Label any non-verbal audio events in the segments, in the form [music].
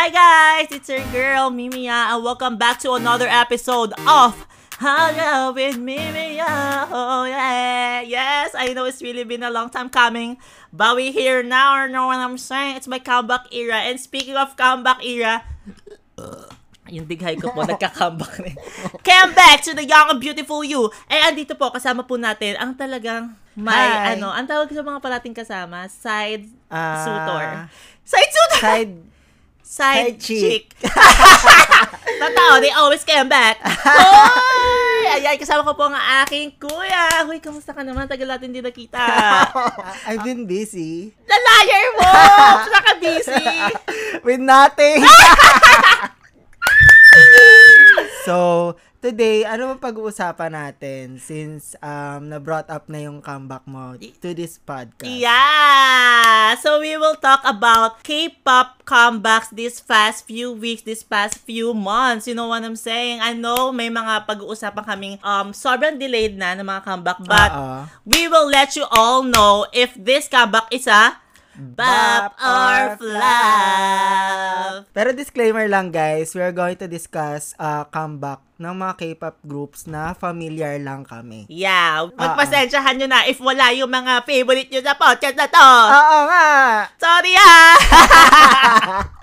Hi guys, it's your girl Mimiya and welcome back to another episode of Hello with Mimiya. Oh yeah, yes, I know it's really been a long time coming, but we here now. You know what I'm saying? It's my comeback era. And speaking of comeback era, [sighs] yung dighay ko po, [laughs] nagka-comeback rin. Came back to the young and beautiful you. Eh, andito po, kasama po natin ang talagang may, Hi. ano, ang tawag sa mga parating kasama, side Ah, suitor. Side suitor! Side, Side, Side chick. chick. [laughs] Totoo, they always came back. [laughs] Hoy! Ayan, kasama ko po ang aking kuya. Huy, kamusta ka naman? Tagal natin hindi nakita. [laughs] I've been busy The liar mo! Saka busy. with nothing. [laughs] so, today, ano bang pag-uusapan natin since um, na-brought up na yung comeback mo to this podcast? Yeah! So we will talk about K-pop comebacks this past few weeks, this past few months. You know what I'm saying? I know may mga pag-uusapan kaming um, sobrang delayed na ng mga comeback, but Oo. we will let you all know if this comeback is a bop or flop. Pero disclaimer lang guys, we are going to discuss uh, comeback ng mga K-pop groups na familiar lang kami. Yeah, magpasensyahan nyo na if wala yung mga favorite nyo sa podcast na to. Oo nga! Sorry ah! [laughs]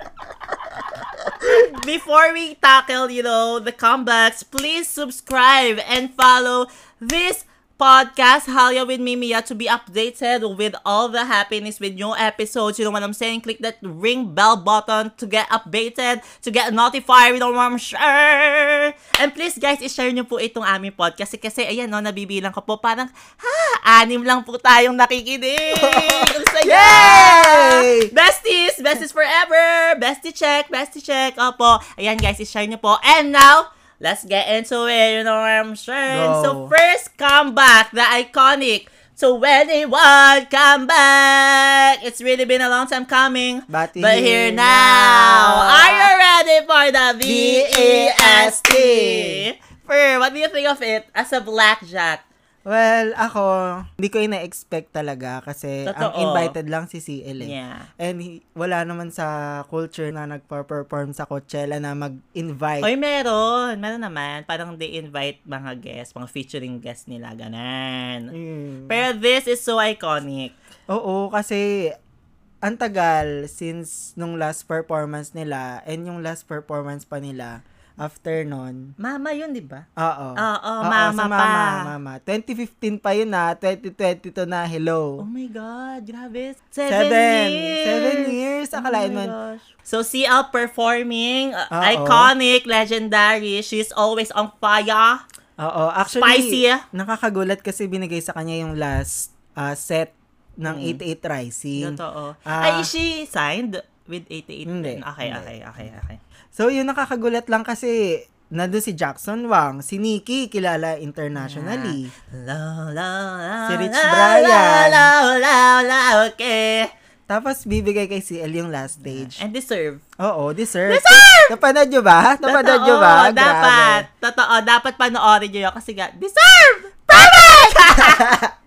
Before we tackle, you know, the comebacks, please subscribe and follow this podcast, Halya with Mimiya, to be updated with all the happiness with new episodes. You know what I'm saying? Click that ring bell button to get updated, to get notified. You know what I'm sure. And please, guys, i-share nyo po itong aming podcast. Kasi, kasi ayan, no, nabibilang ko po. Parang, ha, anim lang po tayong nakikinig. Ang saya! [laughs] Yay! Besties! Besties forever! Bestie check! Bestie check! Opo. Ayan guys, i-share nyo po. And now, let's get into it. You know what I'm saying? Go. So first comeback, the iconic. So anyone come back? It's really been a long time coming. But But here here now. now. Are you ready for the? VAST? Fer, what do you think of it as a blackjack? Well, ako, hindi ko ina-expect talaga kasi ang Totoo. invited lang si CL eh. Yeah. And wala naman sa culture na nagpa-perform sa Coachella na mag-invite. Oy, meron. Meron naman. Parang they invite mga guests, mga featuring guests nila, ganan. Mm. Pero this is so iconic. Oo, kasi ang tagal since nung last performance nila and yung last performance pa nila after nun. Mama yun, di ba? Oo. Oo, mama si pa. Mama. 2015 pa yun na. 2022 na. Hello. Oh my God, grabe. Seven, Seven. years. Seven years. Akalain oh man. gosh. So, CL performing, uh, iconic, legendary. She's always on fire. Oo, actually, Spicy, ah. nakakagulat kasi binigay sa kanya yung last uh, set ng 88 Rising. Totoo. Ah. Ay, is she signed with 88? Hindi. Okay, Hindi. okay, okay, okay. So, yun nakakagulat lang kasi nandun si Jackson Wang, si Nikki, kilala internationally. La, la, la, Si Rich la, Brian. La, la, la, la, okay. Tapos, bibigay kay CL yung last stage. And deserve. Oo, deserve. Deserve! Napanood nyo ba? Napanood nyo ba? Totoo, dapat. Grabe. Totoo, dapat panoorin nyo yun kasi nga, deserve! Perfect! [laughs]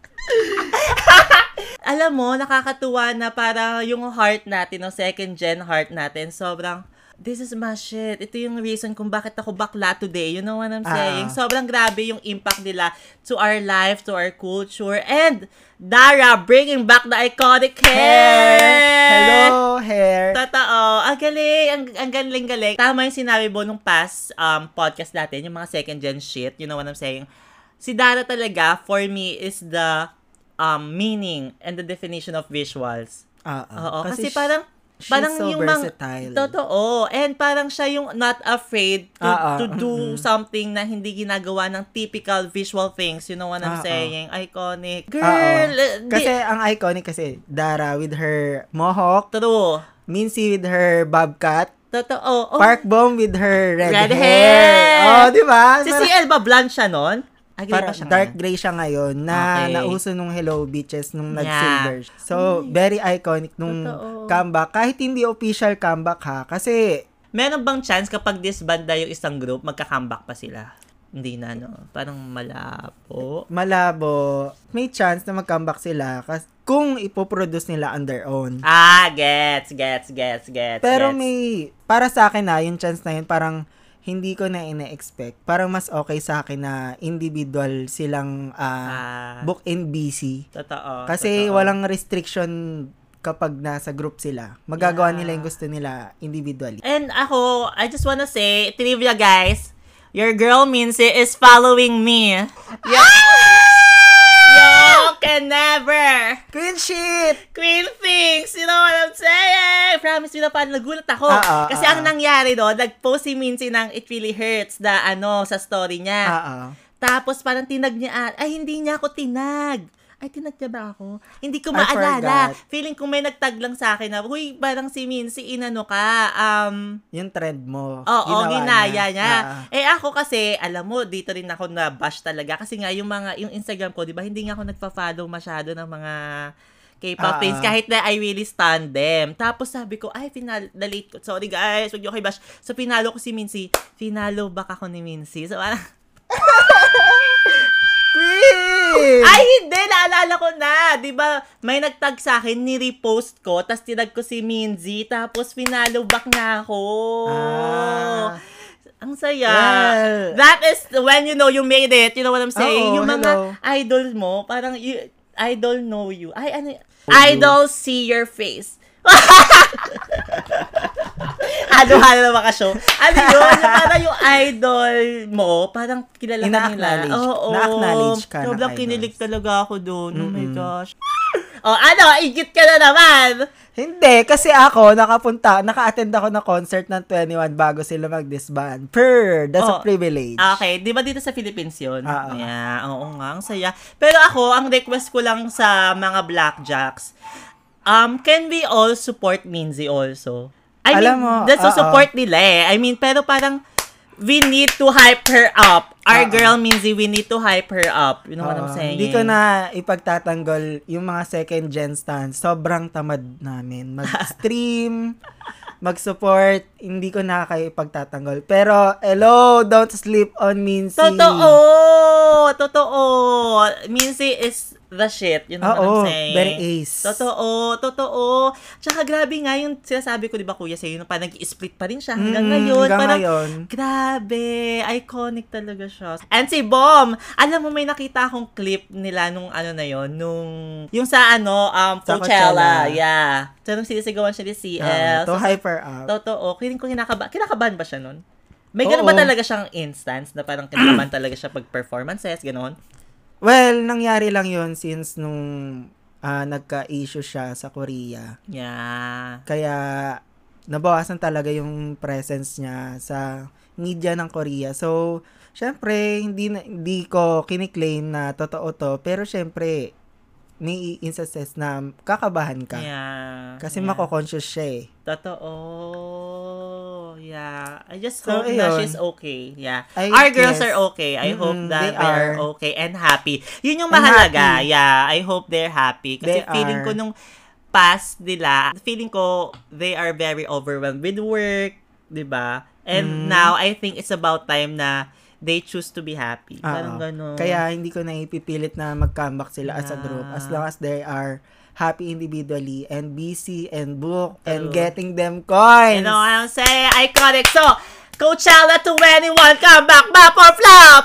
Alam mo, nakakatuwa na para yung heart natin, no, second gen heart natin, sobrang, this is my shit. Ito yung reason kung bakit ako bakla today. You know what I'm saying? Ah. Sobrang grabe yung impact nila to our life, to our culture. And, Dara, bringing back the iconic hair! Hello, hair. Totoo. Ang galing. Ang, ang galing-galing. Tama yung sinabi mo nung past um, podcast natin, yung mga second gen shit. You know what I'm saying? Si Dara talaga, for me, is the um, meaning and the definition of visuals. Ah, ah. Oo. Kasi, sh- parang, she's parang so yung versatile. totoo. And parang siya yung not afraid to, Ah, ah, to do mm-mm. something na hindi ginagawa ng typical visual things. You know what I'm Ah, ah. saying? Iconic. Girl! di- Kasi ang iconic kasi, Dara with her mohawk, True. Mincy with her bob cut, Totoo. Oh, Park Bomb with her red, Red hair. hair. Oh, di ba? Si CL ba blonde siya nun? Gray Parang pa siya dark gray siya ngayon na Okay. nauso nung Hello Beaches nung Yeah. nag-silver. So, very iconic nung Totoo. comeback. Kahit hindi official comeback ha. Kasi, Meron bang chance kapag disbanda yung isang group, magka-comeback pa sila? Hindi na, no? Parang malabo. malabo, may chance na mag-comeback sila. Kas- kung ipoproduce nila on their own. Ah, gets, gets, gets, gets, Pero gets. may, para sa akin na, yung chance na yun, parang hindi ko na ina-expect. Parang mas okay sa akin na individual silang ah, Ah, book in BC. totoo. Kasi totoo. walang restriction kapag nasa group sila. Magagawa Yeah. nila yung gusto nila individually. And ako, I just wanna say, trivia guys, your girl Mincy is following me. You [laughs] can never Queen shit! Queen na parang nagulat ako. Ah, ah, Kasi ah, ang nangyari doon, nag-post si Mincy ng It Really Hurts, the ano, sa story niya. Oo. Tapos parang tinag niya, ay hindi niya ako tinag. Ay, tinag niya ba ako? Hindi ko maalala. Feeling ko may nagtag lang sa akin na, huy, parang si Mincy, inano ka, um, Yung trend mo. Oo, ginaya niya. Ah, Eh ako kasi, alam mo, dito rin ako na bash talaga kasi nga yung mga yung Instagram ko, 'di ba, hindi nga ako nagfa-follow masyado ng mga K-pop Ah, things ah. kahit na I really stand them. Tapos sabi ko, ay final late ko. Sorry guys, wag niyo kayo bash. So pinalo ko si Mincy. Finalo back ako ni Mincy. So parang, [laughs] Queen! ay hindi, naalala ko na. ba? May nagtag sa akin, ni-repost ko, tapos tinag ko si Minzy, tapos finalo back na ako. Ah. Ang saya. Well, That is when you know you made it. You know what I'm saying? Oo, yung mga hello. idols mo, parang you, idol know you. Ay, ano you. Idol see your face. [laughs] Halo-halo na mga show. Ano yun? Parang yung idol mo, parang kilala ka nila. Oo. Na-acknowledge ka ng Sobrang kinilig talaga ako doon. Oh my gosh. Oh, ano? Igit ka na naman. Hindi, kasi ako, nakapunta, naka-attend ako ng concert ng 21 bago sila mag-disband. Per, that's a Oh. privilege. Okay, di ba dito sa Philippines yun? Oo. Yeah, oo nga, ang saya. Pero ako, ang request ko lang sa mga blackjacks, um, can we all support Minzy also? I Alam mean, mo, that's oo. to support nila eh. I mean, pero parang, we need to hype her up. Our Oo. girl Minzy, we need to hype her up. You know what I'm Oo, saying? Hindi ko na ipagtatanggol yung mga second gen stands. Sobrang tamad namin. Mag-stream, [laughs] mag-support. Hindi ko na kayo ipagtatanggol. Pero, hello, don't sleep on Mincy. Totoo! Totoo! Minzy is the shit. You know what Oo, I'm saying? very ace. Totoo, totoo. Tsaka grabe nga yung sinasabi ko, di ba kuya, sa'yo, parang nag-split pa rin siya hanggang Mm, ngayon. hanggang parang, ngayon. grabe, iconic talaga siya. And si Bom, alam mo, may nakita akong clip nila nung ano na yon nung, yung sa ano, um, Sa Coachella. Coachella. Yeah. So, nung sinisigawan siya ni CL. Ah, to So, hyper up. Totoo. Feeling ko kinakaba kinakabahan ba siya nun? May ganun ba talaga siyang instance na parang kinakabahan [clears throat] talaga siya pag performances, gano'n? Well, nangyari lang yun since nung ah, nagka-issue siya sa Korea. Yeah. Kaya, nabawasan talaga yung presence niya sa media ng Korea. So, syempre, hindi, hindi ko kiniklaim na totoo to. Pero syempre, may instances na kakabahan ka. Yeah. Kasi yeah. mako-conscious siya eh. Totoo. Yeah. I just So, hope na ayun. she's okay. Yeah. I Our girls guess- are okay. I Mm-mm, hope that they they are okay and happy. Yun yung mahalaga. Yeah. I hope they're happy. Kasi They feeling are. ko nung past nila, feeling ko they are very overwhelmed with work, 'di ba? And Mm. now I think it's about time na they choose to be happy. Parang ganun. Kaya hindi ko na ipipilit na mag-comeback sila as a group Yeah. as long as they are happy individually and busy and book and True. getting them coins. You know what I'm saying? Iconic. So, Coachella 21, come back, bop or flop!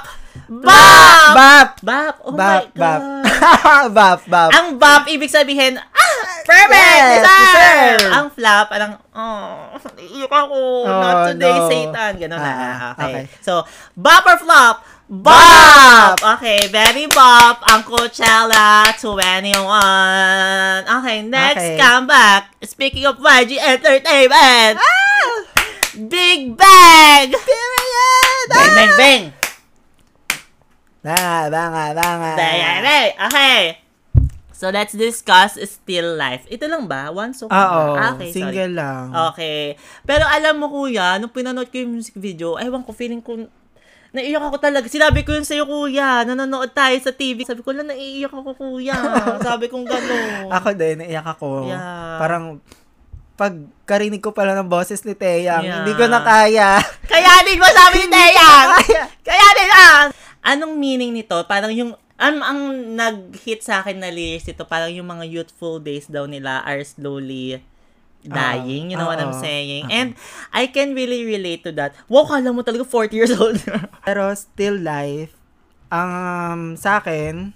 Bop! Bap! Bop! Oh Bap! my Bap! God! [laughs] bap! Bap! Ang bop, ibig sabihin, ah, perfect! Yes, deserve! Ang flop, parang, oh, [laughs] iyak ako. Oh, Not today, no. Satan. Ganon na. Ah, okay. okay. So, bop or flop? Bop! Okay, very bop ang Coachella 21. Okay, next Okay. comeback. Speaking of YG Entertainment. Ah! Big Bang! Period! Bang, bang, bang! Banga, banga, banga. Bang, bang, bang! Okay. So, let's discuss Still Life. Ito lang ba? One song Oo, ba? Okay, sorry. single lang. Okay. Pero alam mo kuya, nung pinanood ko yung music video, ewan ko, feeling ko, naiiyak ako talaga. Sinabi ko yun sa'yo kuya, nanonood tayo sa TV. Sabi ko lang, naiiyak ako kuya. [laughs] Sabi kong gano'n. Ako din, naiyak ako. Yeah. Parang, pag karinig ko pala ng boses ni Teyang, Yeah. hindi ko na kaya. [laughs] Kaya din mo sabi ni Teyang! Kaya. Kaya din ah! Anong meaning nito? Parang yung ang, ang nag-hit sa akin na lyrics ito, parang yung mga youthful days daw nila are slowly dying. you know what I'm saying? And I can really relate to that. Wow, kala mo talaga 40 years old. [laughs] Pero still life, um, sa akin,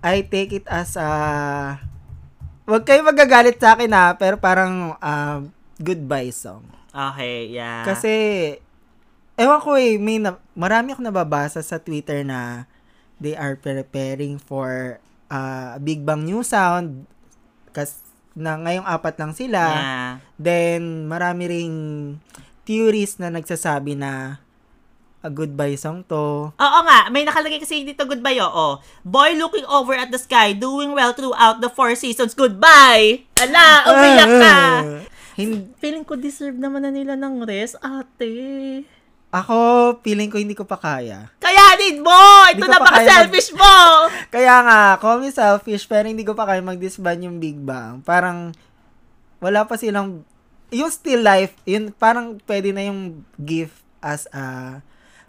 I take it as a, wag kayo magagalit sa akin ha, pero parang um, goodbye song. okay, yeah. Kasi, ewan ko eh, may na, marami akong nababasa sa Twitter na they are preparing for uh, Big Bang New Sound kas na ngayong apat lang sila. yeah. Then, marami ring theories na nagsasabi na a goodbye song to. Oo nga, may nakalagay kasi dito goodbye, oo. Boy looking over at the sky, doing well throughout the four seasons. Goodbye! Ala, umiyak ka! [laughs] Hin- Feeling ko deserve naman na nila ng rest, ate. Ako, feeling ko hindi ko pa kaya. Kayanin mo! Ito na pa baka kaya selfish mo! [laughs] Kaya nga, call me selfish, pero hindi ko pa kaya mag-disband yung Big Bang. Parang, wala pa silang, yung still life, yun, parang pwede na yung gift as a,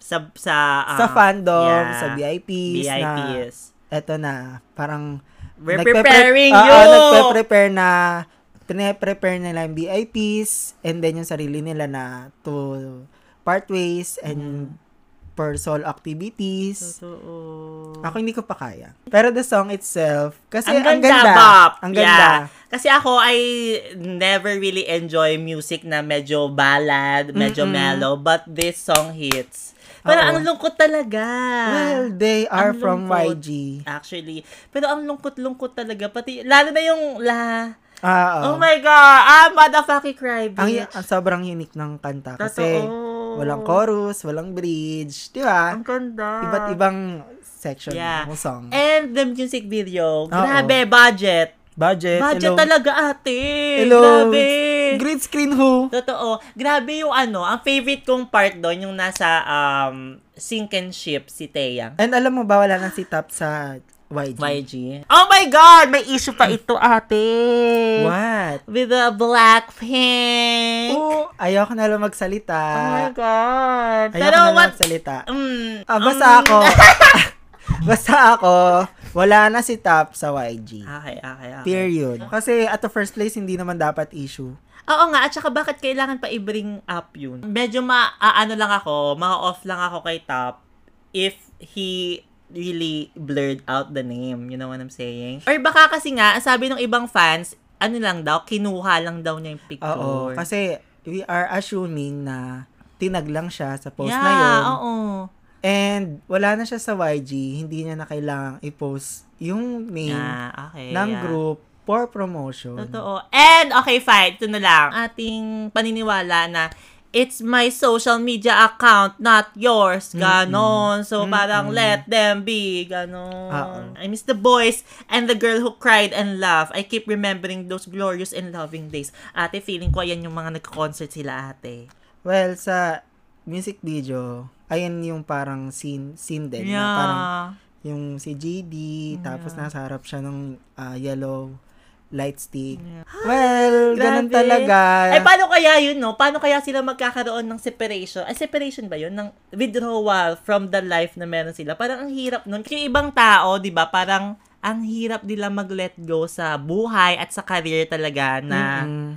Sa, sa, ah, sa fandom, yeah. sa VIPs, na, VIPs. eto na, parang, We're nagpe-pre- preparing Oo, you! nagpe-prepare na, pine-prepare nila yung VIPs, and then yung sarili nila na to part ways and per soul activities. Totoo. Ako hindi ko pa kaya. Pero the song itself, kasi ang ang ganda, ganda. Bop. Ang ganda. Yeah. Kasi ako, I never really enjoy music na medyo ballad, medyo Mm-mm. mellow, but this song hits. Pero ang lungkot talaga. Well, they are Ang from lungkot. YG. Actually. Pero ang lungkot-lungkot talaga. Pati, lalo na yung la. Ah, Oh oo. my God. Ah, motherfucking cry, ang, bitch. ang sobrang unique ng kanta kasi Totoo. Walang chorus, walang bridge, di ba? Ang ganda. Iba't ibang section Yeah. ng song. And the music video. Grabe, budget. Budget, Budget hello. talaga, ate. Hello. Grabe. Green screen who? Totoo. Grabe yung ano, ang favorite kong part doon, yung nasa um, sink and ship si Taeyang. And alam mo ba, wala nang si Tap sa YG. YG. Oh my God! May issue pa ito, ate. What? With the Blackpink. Oo, ayoko na lang magsalita. Oh my God. Ayoko Pero na lang what? magsalita. Mm, Ah, basta um, ako, [laughs] [laughs] basta ako, wala na si Tap sa YG. Okay, okay, okay. Period. Kasi at the first place, hindi naman dapat issue. Oo nga, at saka bakit kailangan pa i-bring up yun? Medyo ma, ah, ano lang ako, ma-off lang ako kay Top if he really blurred out the name. You know what I'm saying? Or baka kasi nga, sabi ng ibang fans, ano lang daw, kinuha lang daw niya yung picture. Oo. Kasi we are assuming na tinag lang siya sa post yeah, na yun. oo. And wala na siya sa YG, hindi niya na kailangang i-post yung name Yeah, okay. ng yeah. group for promotion. Totoo. And, okay, fine. Ito na lang. Ating paniniwala na it's my social media account, not yours. Ganon. So, parang let them be. Ganon. Oo. I miss the boys and the girl who cried and laughed. I keep remembering those glorious and loving days. Ate, feeling ko ayan yung mga nag-concert sila, ate. Well, sa music video, ayan yung parang scene, scene din. Na Yeah. parang yung si GD, tapos nasa harap siya ng ah, yellow light stick. Yeah. [gasps] Well, ganun Grabe. talaga. Ay, paano kaya yun, no? Paano kaya sila magkakaroon ng separation? Ay, separation ba yun? Ng withdrawal from the life na meron sila. Parang ang hirap nun. Yung ibang tao, di ba, parang ang hirap nila mag-let go sa buhay at sa career talaga na... Mm-mm.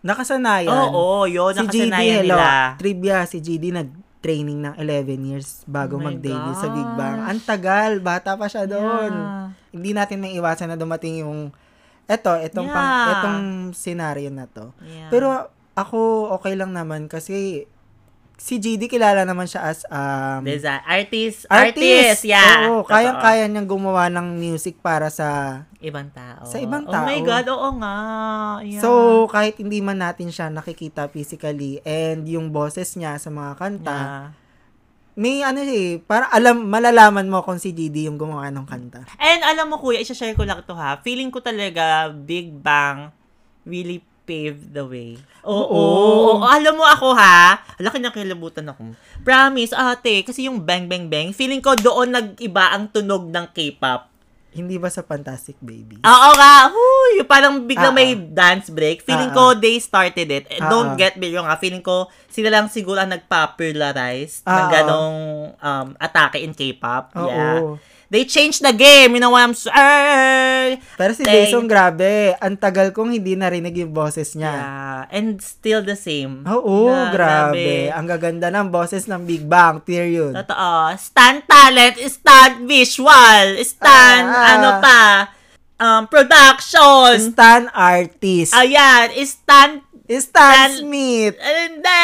Nakasanayan. Oo, yun. si GD, Nakasanayan hello, nila. trivia, si GD nag-training ng 11 years bago Oh mag-debut sa Big Bang. Ang tagal, bata pa siya doon. Yeah. Hindi natin may iwasan na dumating yung eto, pang, Yeah. etong scenario na to. Yeah. Pero ako okay lang naman kasi si GD kilala naman siya as um, Desi- artist, artist. artist, yeah. Oo, Totoo. kayang-kaya niyang gumawa ng music para sa Ibang tao. Sa ibang Oh my tao. God, oo nga. Yeah. So, kahit hindi man natin siya nakikita physically and yung boses niya sa mga kanta, Yeah. May ano eh, para alam, malalaman mo kung si GD yung gumawa ng kanta. And alam mo kuya, isa-share ko lang to ha. Feeling ko talaga Big Bang really paved the way. Oo. Oo. oo. Alam mo ako ha. Laki na kilabutan ako. Promise, ate. Kasi yung bang bang bang, feeling ko doon nag-iba ang tunog ng K-pop. Hindi ba sa Fantastic Baby? Oo nga. Yung parang biglang Ah, may dance break. Feeling Ah, ko they started it. Eh, Ah, Don't ah. get me wrong ha. Feeling ko sila lang siguro ang nag-popularize ng Ah, ah. ganong um, atake in K-pop. Oo. Yeah. They changed the game. You know what I'm saying? Pero si They- Jason, grabe. Ang tagal kong hindi narinig yung boses niya. Yeah. And still the same. Oo, Yeah, grabe. Ang gaganda ng boses ng Big Bang, period. Totoo. Stand talent, stand visual, stand Ah. ano pa, um, production. Stan artist. Ayan, stand, Stan Stan- Smith. hindi,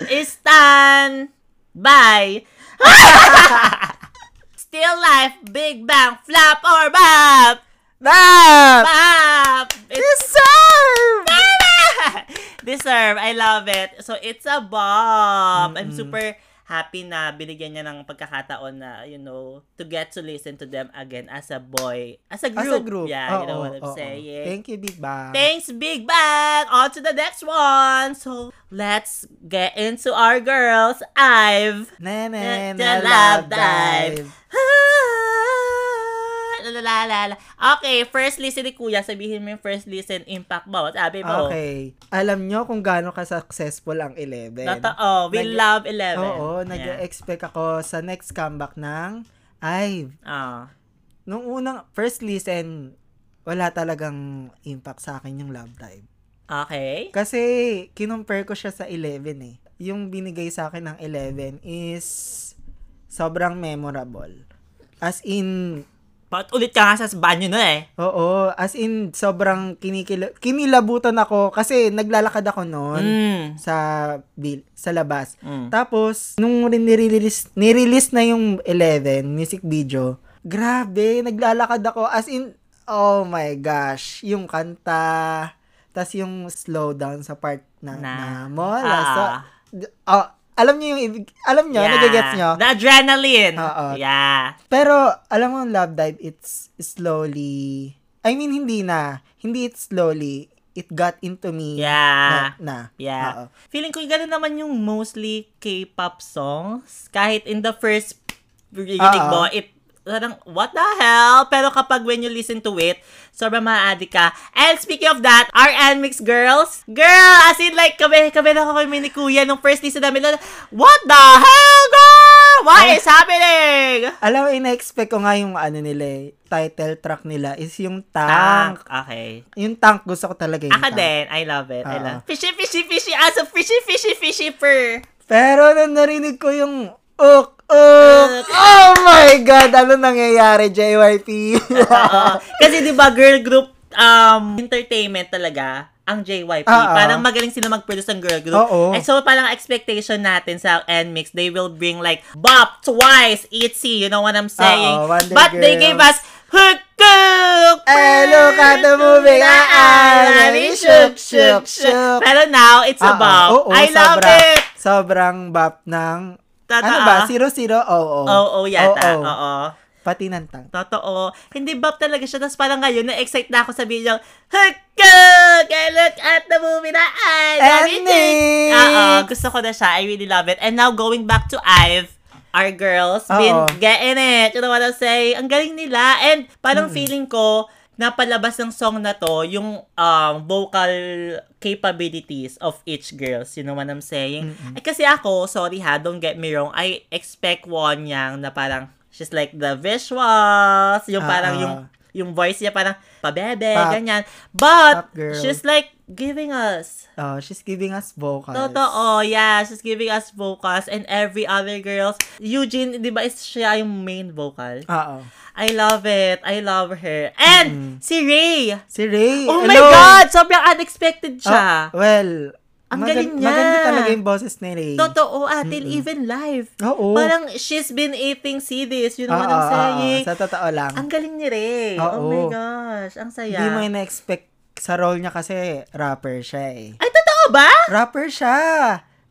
[laughs] stand by. [laughs] Still life, Big Bang, flap or bop, bop. It's Deserve! [laughs] Deserve. I love it. So, it's a bomb. I'm super happy na binigyan niya ng pagkakataon na, you know, to get to listen to them again as a boy. As a group. As a group. Yeah, you Oo, know what I'm oo. saying. Thank you, Big Bang. Thanks, Big Bang! On to the next one. So, let's get into our girls. I've... Nene, The na love love dive. dive. [laughs] [laughs] La, la, la, la. Okay, first listen ni Kuya. Sabihin mo yung first listen impact mo. Sabi mo. Okay. Alam nyo kung gaano ka-successful ang 11. Totoo. We Nag- love 11. Oo, Yeah. nag-expect ako sa next comeback ng Ive. Ah. Nung unang first listen, wala talagang impact sa akin yung love dive. Okay. Kasi, kinumpare ko siya sa 11 eh. Yung binigay sa akin ng 11 is sobrang memorable. As in, Bakit ulit ka nga sa banyo na eh? oo, as in, sobrang kinikil- kinilabutan ako kasi naglalakad ako noon Mm. sa bil- sa labas. Mm. Tapos, nung nirelease, nirelease na yung 11 music video, grabe, naglalakad ako. As in, oh my gosh, yung kanta, tas yung slowdown sa part na, na, Na. mola. Ah. So, oh, alam niyo yung, ibig- alam niyo, nagigets niyo. The adrenaline. Oo. Yeah. Pero, alam mo, Love Dive, it's slowly, I mean, hindi na, hindi it's slowly, it got into me Yeah. na, na. Yeah. Oo. Feeling ko gano'n naman yung mostly K-pop songs. Kahit in the first rinig mo, it parang, what the hell? Pero kapag when you listen to it, sobrang ma-addict ka. And speaking of that, our NMIX girls, girl, as in like, kami, kami na kami ni Kuya nung first listen namin, what the hell, girl? What Ay. is happening? Alam mo, ina-expect ko nga yung ano nila eh, title track nila is yung Tank. tank. Okay. Yung tank, gusto ko talaga yung Ako tank. din. I love it. I Oo. love Fishy, fishy, fishy. As a fishy, fishy, fishy fur. Pero nung narinig ko yung uk, uk, oh my God, ano nangyayari, JYP? Kasi 'di ba girl group um entertainment talaga ang JYP. Oo. Parang magaling sila mag-produce ng girl group. Oo. And so parang expectation natin sa NMIX, they will bring like Bop, Twice, ITZY, you know what I'm saying? Oo, Wonder But they gave us Hook Cook! Eh, look at the moving eye, shook, shook, shook. Pero now, it's bop. oo, I love sobra. it! Sobrang bap ng, Totoo. ano ba, zero zero, oo. Oo, oh, yata. Oo. Oo. Pati ng tank. Totoo. Hindi bop talaga siya. Tapos parang ngayon, na-excite na ako sabihin niya, Hukuk! I look at the movie na I love it. Oo, gusto ko na siya. I really love it. And now, going back to Ive, our girls, been Oo. getting it. You know what I'm saying? Ang galing nila. And parang feeling ko, napalabas ng song na to, yung um, vocal capabilities of each girls. You know what I'm saying? Eh, kasi ako, sorry ha, don't get me wrong, I expect one yang na parang, she's like the visuals, yung parang Ah, yung yung voice niya parang pabebe, Pop. ganyan. But, she's like giving us Oh, she's giving us vocals. Totoo, yeah. She's giving us vocals and every other girls. Eugene, di ba, is siya yung main vocal? Oo. I love it. I love her. And, si Ray. Si Ray. Oh my hello. God! Sobrang unexpected siya. Oh, well, Ang magan- galing niya. Maganda talaga yung boses ni Ray. Totoo, atil, even live. Oo. Parang, she's been eating CDs. You know what Oo, I'm oo, saying? Sa totoo lang. Ang galing ni Ray. Oo. Oh my gosh. Ang saya. Hindi mo na-expect sa role niya kasi rapper siya eh. Ay, totoo ba? Rapper siya!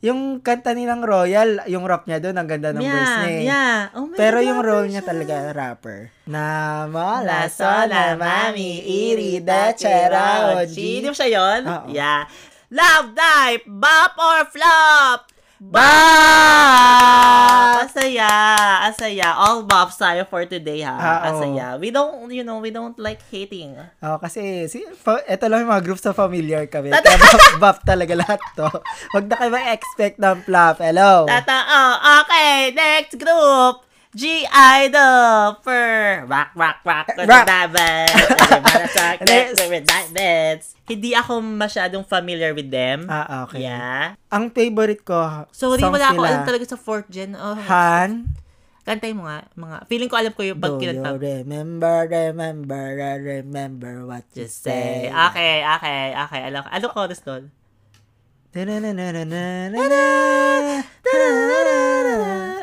Yung kanta nilang Royal, yung rap niya doon, ang ganda ng verse Yeah, niya eh. yeah. Oh my Pero God, yung role niya siya. talaga, rapper. Na mala, La sola, mami, irida, chera, oji. Hindi mo siya yun? Oo. Yeah. Love, dive, bop, or flop? Bop! Asaya, asaya. All bops tayo for today, ha? Ah, oo. asaya. We don't, you know, we don't like hating. Oh, kasi, si, fa, ito lang yung mga groups na familiar kami. [laughs] Kaya buff talaga lahat to. Huwag na kayo mag-expect ng flop. Hello. Tata, oh, okay, next group. G-Idol for rock, rock, rock, with Rock. the rock, diamonds. Hindi ako masyadong familiar with them. Ah, okay. Yeah. Ang favorite ko, Sorry, songs wala ako nila, alam talaga sa fourth gen. Oh, Han, kantay mo nga. Mga, feeling ko alam ko yung pag Do you kinanta. remember, remember, remember what you Just say? say. Okay, okay, okay. Alam ko. Ano chorus doon?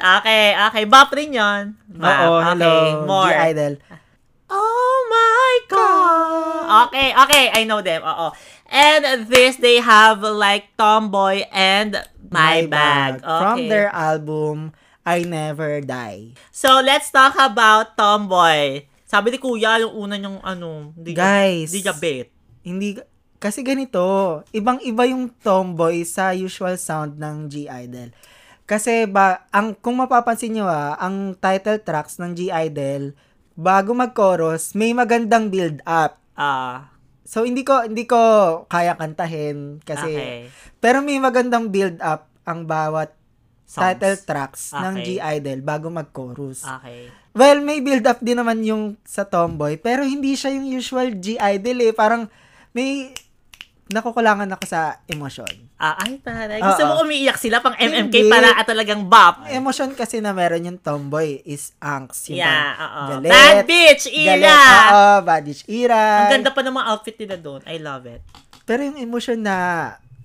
Okay, okay. Bop rin yun. Bop. Oo, okay, hello. more. G-Idol. Oh my God! Okay, okay, I know them. Oo. And this, they have like Tomboy and My, Bag. Okay. From their album, I Never Die. So, let's talk about Tomboy. Sabi ni Kuya, yung una niyang ano, di Guys. Di. Hindi, kasi ganito, ibang-iba yung tomboy sa usual sound ng G-Idol. Kasi ba, ang, kung mapapansin nyo ah, ang title tracks ng G-Idol, bago mag-chorus, may magandang build-up. Ah, So, hindi ko, hindi ko kaya kantahin kasi, okay. pero may magandang build-up ang bawat Songs. title tracks ng Okay. G-Idol bago mag-chorus. Okay. Well, may build-up din naman yung sa Tomboy, pero hindi siya yung usual G-Idol eh. Parang may nakukulangan ako sa emosyon. Ah, ay, taray. Gusto mo umiiyak sila pang MMK Hindi. para at talagang bop. Emosyon kasi na meron yung Tomboy is angst. Yung Yeah, oo. Galit. Bad bitch, galit. Ira! Oo, bad bitch, ira. Ang ganda pa ng mga outfit nila doon. I love it. Pero yung emosyon na,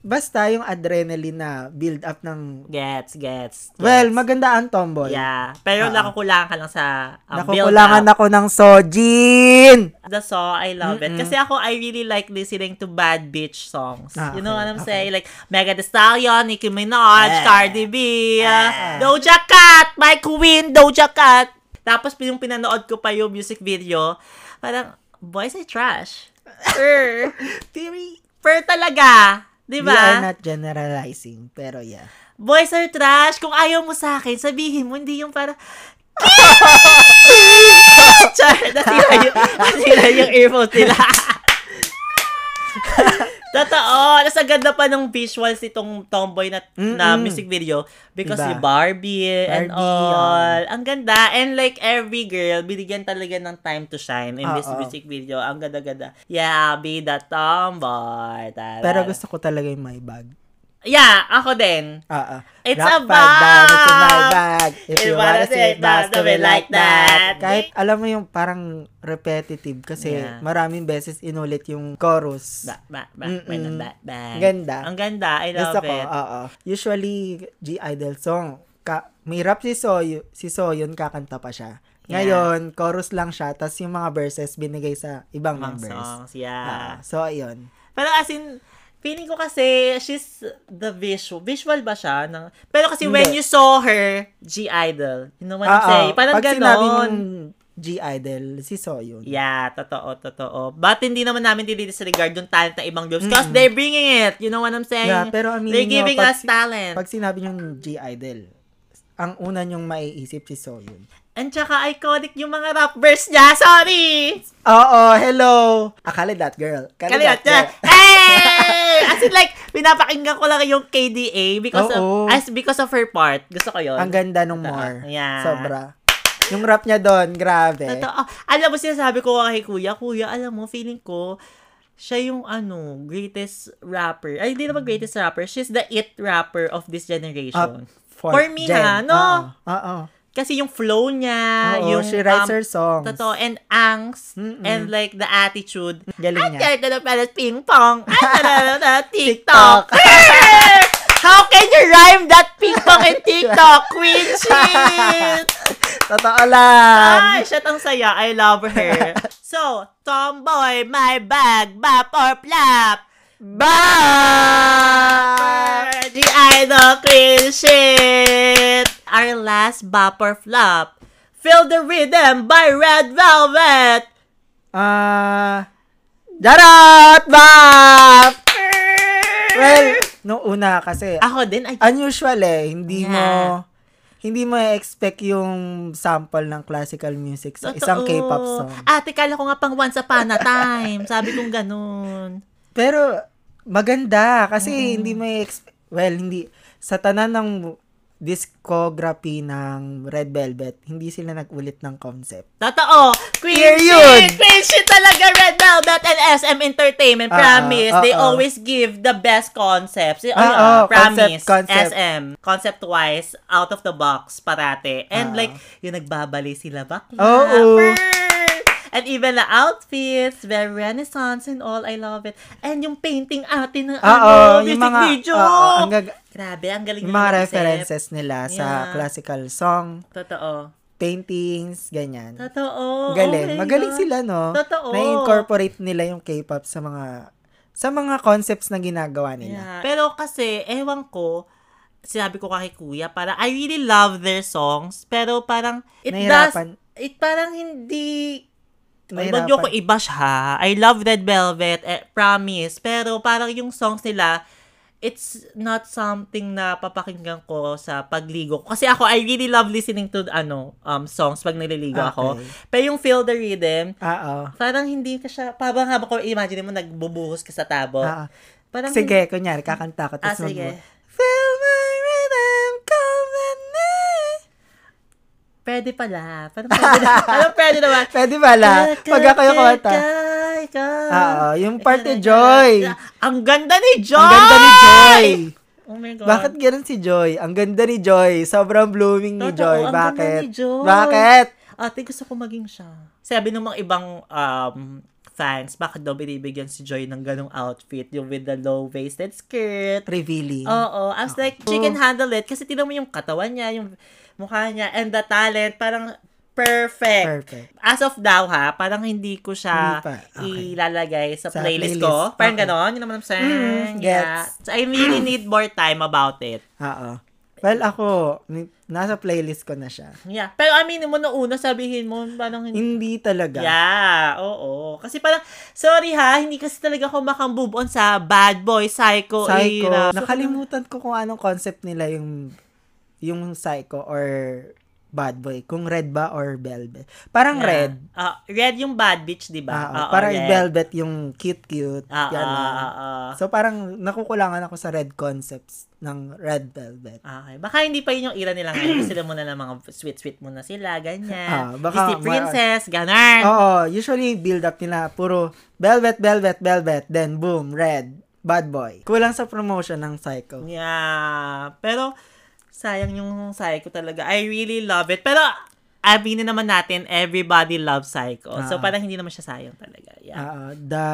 basta yung adrenaline na build up ng, Gets, gets. gets. well, maganda ang Tomboy. Yeah. Pero Oo. nakukulangan ka lang sa um, Nakukulangan build-up. ako ng Sojin! The song, I love it. Mm-mm. Kasi ako, I really like listening to bad bitch songs. Ah, you know okay, what I'm okay. saying? Like, Mega Thee Stallion, Nicki Minaj, Ah. Cardi B, uh, Ah. Doja Cat, my queen, Doja Cat. Tapos, yung pinanood ko pa yung music video, parang, boys ay trash. [laughs] Er, per talaga. Di We are ba? not generalizing, pero yeah. Boys are trash. Kung ayaw mo sa akin, sabihin mo, hindi yung para, [laughs] Char, nasira yung, nasira yung earphones nila. [laughs] Totoo. Tapos ang ganda pa ng visuals itong tomboy na, na music video because Diba? yung Barbie, and Barbie, all. Ang ganda. And like every girl, binigyan talaga ng time to shine in this music video. Ang ganda-ganda. Yeah, be the tomboy. Tara. Pero gusto ko talaga yung my bag. Yeah, ako din. Oo. It's Rock a five diamonds in my bag. If If you wanna see it, it, the way like that. Kahit alam mo yung parang repetitive kasi Yeah. maraming beses inulit yung chorus. Ba, ba, ba, Mm-mm. ba, ba, ba. Ganda. Ang ganda. I love Gusto ko, it. oo. Usually, G-Idol song, ka, may rap si, Soy, si Soyun, kakanta pa siya. Yeah. Ngayon, chorus lang siya, tas yung mga verses binigay sa ibang Mga members. songs, Ah, yeah. so, ayun. Pero as in, feeling ko kasi, she's the visual. Visual ba siya? Ng, pero kasi when Hindi. you saw her, G-Idol, you know what I'm Ah, saying? ah. Parang Pag ganon. G-Idol, si Soyun. Yeah, totoo, totoo. But hindi naman namin dinidisregard yung talent ng ibang groups because they're bringing it. You know what I'm saying? Yeah, pero aminin they're nyo, giving pag us talent. Pag sinabi yung G-Idol, ang una nyong maiisip si Soyun. And tsaka iconic yung mga rap verse niya. Sorry! Oo, hello! Akala that girl. Kala Kalilat that niya. girl. [laughs] Hey! As in like, pinapakinggan ko lang yung KDA because Oo. of, as because of her part. Gusto ko yun. Ang ganda nung more. Yeah. Sobra. Yung rap niya doon, grabe. Totoo. Alam mo, sinasabi ko kay kuya, kuya, alam mo, feeling ko, siya yung ano, greatest rapper. Ay, hindi naman greatest rapper. She's the it rapper of this generation. For, For me, ha, no? Oo. Oo. Kasi yung flow niya, Oo, yung she writes um, her songs. Totoo, and angst, Mm-mm. and like the attitude. Galing niya. [laughs] Ay, na pala ping pong. TikTok. [laughs] How can you rhyme that ping pong and TikTok? Queen shit! [laughs] Totoo lang. Ay, shit, ang saya. I love her. So, tomboy, my bag, bap or plap. Bye! The idol queen shit. Our last bop or flop. Feel the rhythm by Red Velvet. Ah... Jarot! Bap! Well, nung una kasi, Ako din, ay, unusual eh. Hindi Yeah. mo, hindi mo expect yung sample ng classical music sa isang totoo. K-pop song. Ate, kala ko nga pang once upon a time. Sabi kong ganun. Pero, maganda. Kasi hindi mo expect, well, hindi, sa tanan ng discography ng Red Velvet, hindi sila nag-ulit ng concept. Totoo. Queen Period. shit. Queen shit talaga. Red Velvet and SM Entertainment. Ah, promise. ah, they ah, ah. always give the best concepts. Oh, Ah, oh, promise. concept, concept. SM. Concept-wise, out of the box, parate. And Ah. like, yung nagbabali sila bakla. Oo. Brr. And even the outfits, very renaissance and all. I love it. And yung painting atin ng Oo, ano, yung music mga, video. oo, ang gag- Grabe, ang galing yung mga references nila sa Yeah. classical song, Totoo. paintings, ganyan. Totoo. Galing. Oh Magaling God. sila, no? Totoo. Na-incorporate nila yung K-pop sa mga sa mga concepts na ginagawa nila. Yeah. Pero kasi, ewan ko, sinabi ko kay kuya, para I really love their songs, pero parang, it Nahirapan. does, it parang hindi, Nahirapan. wag niyo ko i-bash ha. I love Red Velvet, eh, promise. Pero parang yung songs nila, it's not something na papakinggan ko sa pagligo. Kasi ako, I really love listening to ano um songs pag naliligo ako. Okay. Pero yung Feel the Rhythm, Oo. parang hindi ka siya, parang habang ko imagine mo nagbubuhos ka sa tabo. Ah, Parang sige, kunyari, kakanta ko. Ah, sige. mag- Pwede pala. Parang pwede, na, [laughs] parang pwede naman. Pwede pala. Pag ako yung kumanta. Oo, yung part ni Joy. Ang ganda ni Joy! Ang ganda ni Joy. Oh my God. Bakit ganun si Joy? Ang ganda ni Joy. Sobrang blooming ni Totoo, Joy. ang ganda Bakit? ni Joy. Bakit? Ate, gusto ko maging siya. Sabi ng mga ibang um, fans, bakit daw binibigyan si Joy ng ganong outfit, yung with the low-waisted skirt. Revealing. Oo, I was like, she can handle it kasi tinan mo yung katawan niya, yung mukha niya, and the talent, parang perfect. Perfect. As of now, ha, parang hindi ko siya Hindi. Okay. ilalagay sa, Sa playlist, playlist. ko. Parang Okay. ganon, yun naman I'm saying. Mm, yeah. So, I really need more time about it. Oo. Well, ako, nasa playlist ko na siya. Yeah. Pero aminin mo na una, sabihin mo, parang hindi. Hindi talaga. Yeah, oo. Kasi parang, sorry ha, hindi kasi talaga ako makamove on sa bad boy, psycho, Psycho. era. Nakalimutan ko kung anong concept nila yung yung psycho or bad boy. Kung red ba or velvet. Parang Yeah. red. Ah, red yung bad bitch, di ba? Oo, parang red. velvet yung cute-cute. Ah, yan lang. ah, ah. So, parang nakukulangan ako sa red concepts ng red velvet. Okay. Baka hindi pa yun yung era nila ngayon. Sila muna ng mga sweet-sweet muna sila, ganyan. Ah, baka Disney ma- princess, ganun. Oo, usually build up nila puro velvet, velvet, velvet, then boom, red, bad boy. Kulang sa promotion ng psycho. Yeah. Pero, sayang yung Psycho talaga. I really love it. Pero, aminin naman natin, everybody loves Psycho. So, Ah. parang hindi naman siya sayang talaga. Yeah. Uh, the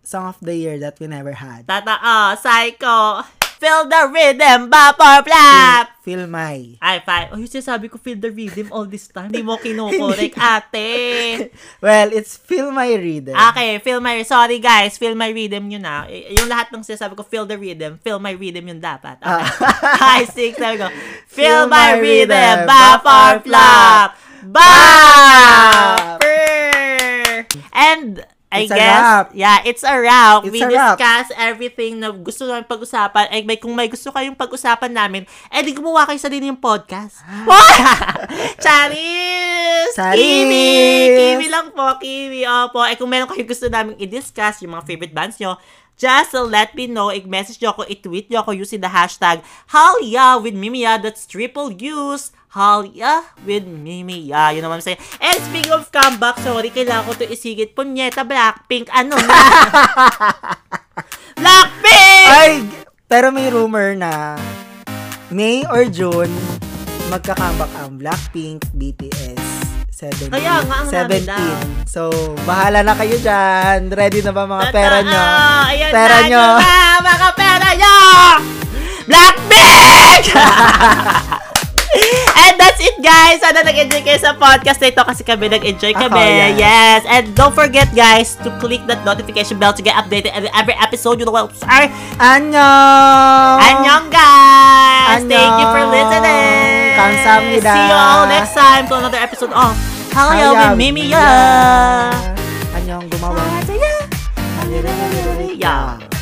song of the year that we never had. Tata, ah, Psycho. Feel the rhythm, bop or flap. Feel my. Ay, fine. Oh, yung sinasabi ko, feel the rhythm all this time. Hindi mo kinukorek, [laughs] ate. Well, it's feel my rhythm. Okay, feel my, sorry guys, feel my rhythm yun na. Y- yung lahat ng sinasabi ko, feel the rhythm, feel my rhythm yun dapat. Okay. [laughs] Hi, six, sabi ko, feel, my, rhythm, bop or flop. Bop! And, I It's a guess, wrap. yeah, it's a wrap. It's We a wrap. discuss everything na gusto namin pag-usapan. Ay, may, kung may gusto kayong pag-usapan namin, eh, di gumawa kayo sa din yung podcast. [gasps] Charis! [laughs] Charis! Kiwi! Kiwi lang po, Kiwi. Opo. Eh, kung meron kayong gusto namin i-discuss, yung mga favorite bands nyo, just let me know. I-message nyo ako, i-tweet nyo ako using the hashtag Halya with Mimia. That's triple use. Halya with Mimia. Yun naman sa'yo. And speaking of comeback, sorry, kailangan ko to isigit. Punyeta, Blackpink. Ano na? [laughs] Blackpink! Ay, pero may rumor na May or June, magka-comeback ang Blackpink, BTS, 17. Kaya nga ang 17. Down. So, bahala na kayo dyan. Ready na ba mga pera nyo? Ah, ayan pera nyo. Na, mga pera nyo! Blackpink! [laughs] And that's it guys. Sana nag-enjoy kayo sa podcast na ito kasi kami nag-enjoy kami. Ako, yes. yes. And don't forget guys to click that notification bell to get updated every episode you know what sorry. Annyeong! Annyeong guys! Annyeong. Thank you for listening. Kamsahamnida. See you all next time to another episode of Halya with Mimi Ya! Annyeong gumawa. Yeah.